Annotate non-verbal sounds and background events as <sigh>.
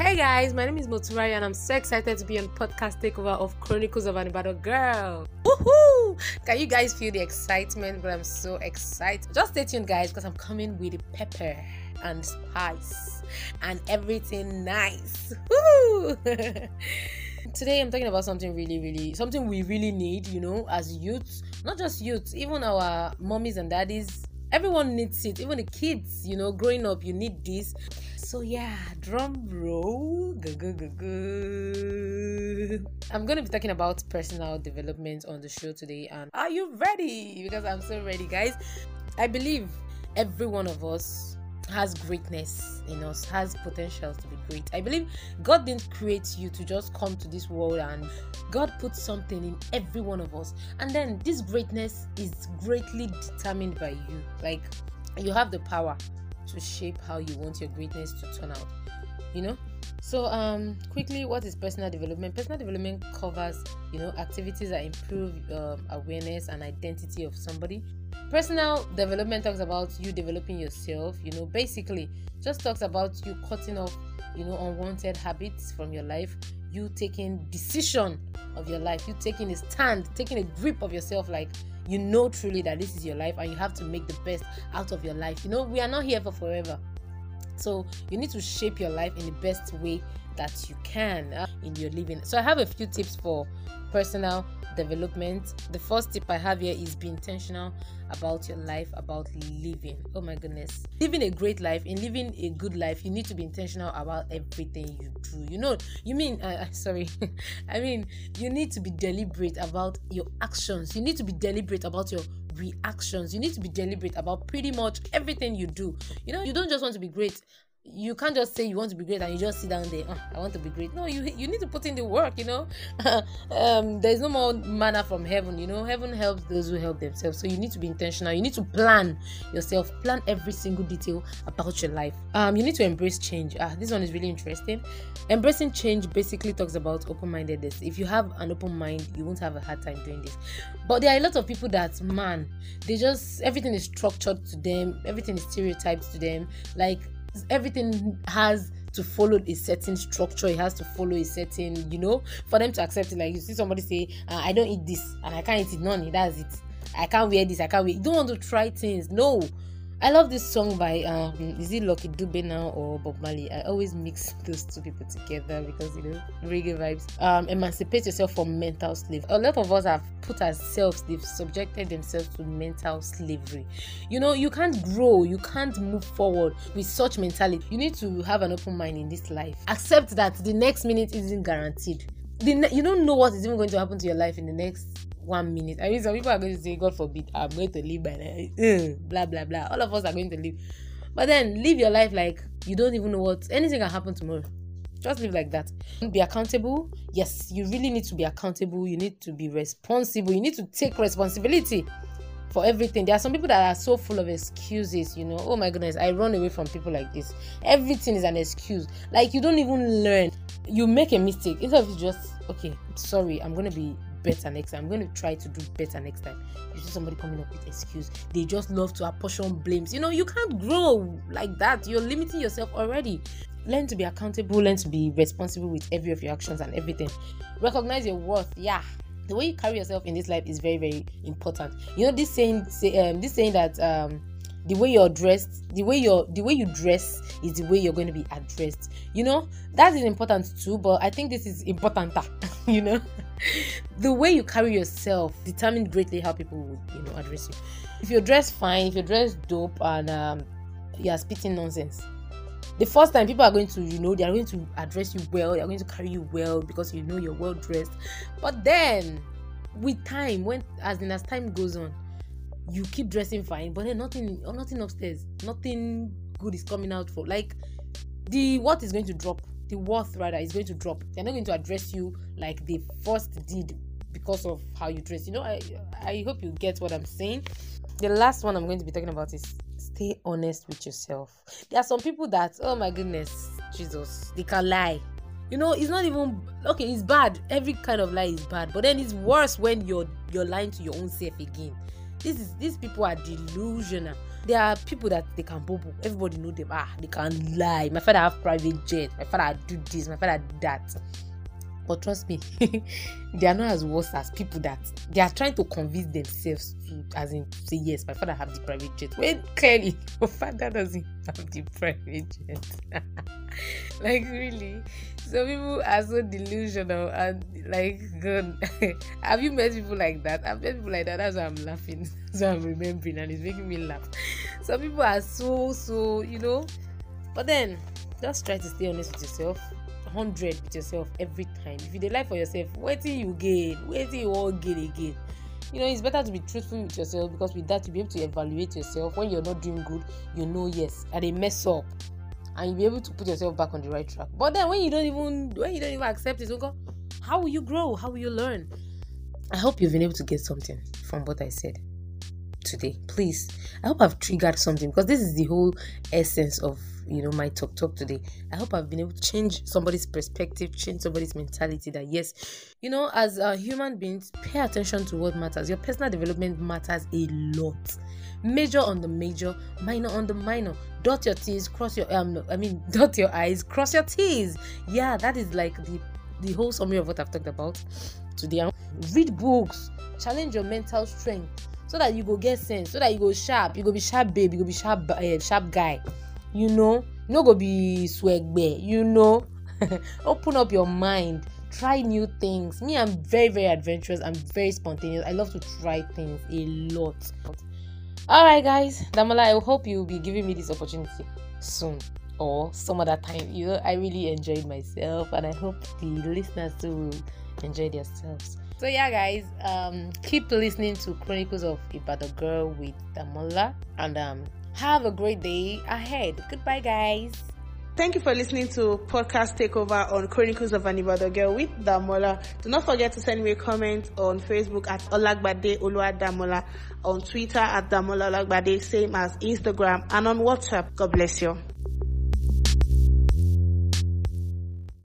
Hey guys, my name is Motumari and I'm so excited to be on podcast takeover of Chronicles of an Ibadan Girl. Woohoo! Can you guys feel the excitement? But I'm so excited. Just stay tuned, guys, because I'm coming with pepper and spice and everything nice. Woo! <laughs> Today I'm talking about something really, really something we really need, you know, as youths, not just youths, even our mommies and daddies. Everyone needs it, even the kids, you know, growing up, you need this. So yeah, drum roll. Go, go, go, go. I'm gonna be talking about personal development on the show today. And are you ready? Because I'm so ready, guys. I believe every one of us has greatness in us, has potentials to be great. I believe God didn't create you to just come to this world and God put something in every one of us. And then this greatness is greatly determined by you. Like you have the power to shape how you want your greatness to turn out. You know? So um quickly what is personal development? Personal development covers, you know, activities that improve um, awareness and identity of somebody. Personal development talks about you developing yourself you know basically just talks about you cutting off you know unwanted habits from your life you taking decision of your life you taking a stand taking a grip of yourself like you know truly that this is your life and you have to make the best out of your life. You know we are not here for forever so you need to shape your life in the best way that you can uh, in your living so i have a few tips for personal development. The first tip I have here is be intentional about your life, about living. Oh my goodness. Living a great life, in living a good life, you need to be intentional about everything you do. You know, you mean, uh, <laughs> sorry, <laughs> I mean, you need to be deliberate about your actions. You need to be deliberate about your reactions. You need to be deliberate about pretty much everything you do. You know, you don't just want to be great you can't just say you want to be great and you just sit down there oh, i want to be great. No you you need to put in the work you know? <laughs> Um, there's no more manna from heaven you know? Heaven helps those who help themselves. So you need to be intentional. You need to plan yourself. Plan every single detail about your life. Um you need to embrace change. Ah this one is really interesting. Embracing change basically talks about open-mindedness. If you have an open mind you won't have a hard time doing this. But there are a lot of people that man they just everything is structured to them. Everything is stereotyped to them. Like everything has to follow a certain structure. It has to follow a certain you know for them to accept it. Like you see somebody say uh, i don't eat this and i can't eat it. None that's it. I can't wear this. I can't wear you don't want to try things. No I love this song by um is it Lucky Dube now or Bob Marley? I always mix <laughs> those two people together because you know reggae vibes. Um, emancipate yourself from mental slavery. A lot of us have put ourselves, they've subjected themselves to mental slavery. You know, you can't grow, you can't move forward with such mentality. You need to have an open mind in this life. Accept that the next minute isn't guaranteed. The ne- you don't know what is even going to happen to your life in the next one minute. I mean, some people are going to say, God forbid, I'm going to live by that. Mm, blah, blah, blah. All of us are going to live. But then live your life like you don't even know what anything can happen tomorrow. Just live like that. Be accountable. Yes, you really need to be accountable. You need to be responsible. You need to take responsibility for everything. There are some people that are so full of excuses, you know. Oh my goodness, I run away from people like this. Everything is an excuse. Like you don't even learn. You make a mistake. Instead of just okay, sorry, I'm gonna be better next time. I'm going to try to do better next time. You see somebody coming up with excuse. They just love to apportion blames. You know, you can't grow like that. You're limiting yourself already. Learn to be accountable, learn to be responsible with every of your actions and everything. Recognize your worth. Yeah. The way you carry yourself in this life is very, very important. You know, this saying say um this saying that um the way you're dressed the way you're the way you dress is the way you're going to be addressed you know? That is important too but i think this is important <laughs> you know? The way you carry yourself determines greatly how people would you know address you. If you're dressed fine if you're dressed dope and um, you're spitting nonsense the first time people are going to you know they are going to address you well they are going to carry you well because you know you're well dressed. But then with time when as in as time goes on you keep dressing fine but then nothing oh, nothing upstairs. Nothing good is coming out for like the what is going to drop. The worth rather is going to drop. They're not going to address you like they first did because of how you dress. You know i i hope you get what i'm saying. The last one i'm going to be talking about is stay honest with yourself. There are some people that oh my goodness jesus they can lie. You know it's not even okay it's bad. Every kind of lie is bad. But then it's worse when you're you're lying to your own self again this is these people are delusional. There are people that they can bubble everybody know them. Ah they can lie. My father have private jet. My father do this. My father that but trust me <laughs> they are not as worse as people that they are trying to convince themselves to as in say yes. My father have the private jet. When clearly <laughs> your father doesn't have the private jet. <laughs> Like really? Some people are so delusional and like god have you met people like that? I've met people like that. That's why i'm laughing. So i'm remembering and it's making me laugh. Some people are so so you know? But then just try to stay honest with yourself 100 with yourself every time. If you dey lie for yourself wetin you gain? Wetin you wan gain again? You know it's better to be truthful with yourself because with that you'll be able to evaluate yourself. When you're not doing good you know yes i dey mess up. And you'll be able to put yourself back on the right track. But then when you don't even when you don't even accept it okay, how will you grow? How will you learn? I hope you've been able to get something from what i said today. Please i hope i've triggered something because this is the whole essence of you know my talk talk today. I hope i've been able to change somebody's perspective change somebody's mentality that yes you know as uh, human beings pay attention to what matters. Your personal development matters a lot. Major on the major minor on the minor. Dot your t's cross your um i mean <laughs> dot your eyes cross your t's. Yeah that is like the the whole summary of what i've talked about today. Read books. Challenge your mental strength so that you go get sense so that you go sharp you go be sharp babe you go be sharp uh, sharp guy. You know? You no go be swagbe you know? <laughs> Open up your mind try new things. Me i'm very very adventurous i'm very spontaneous. I love to try things a lot. All right guys damola i hope you'll be giving me this opportunity soon or some other time. You know i really enjoyed myself and i hope the listeners too will enjoy themselves so yeah guys um keep listening to chronicles of ibadan girl with damola and um have a great day ahead. Goodbye, guys. Thank you for listening to Podcast Takeover on Chronicles of an Ibadan Girl with Damola. Do not forget to send me a comment on Facebook at Olagbade Damola, on Twitter at Damola Olagbade, same as Instagram, and on WhatsApp. God bless you.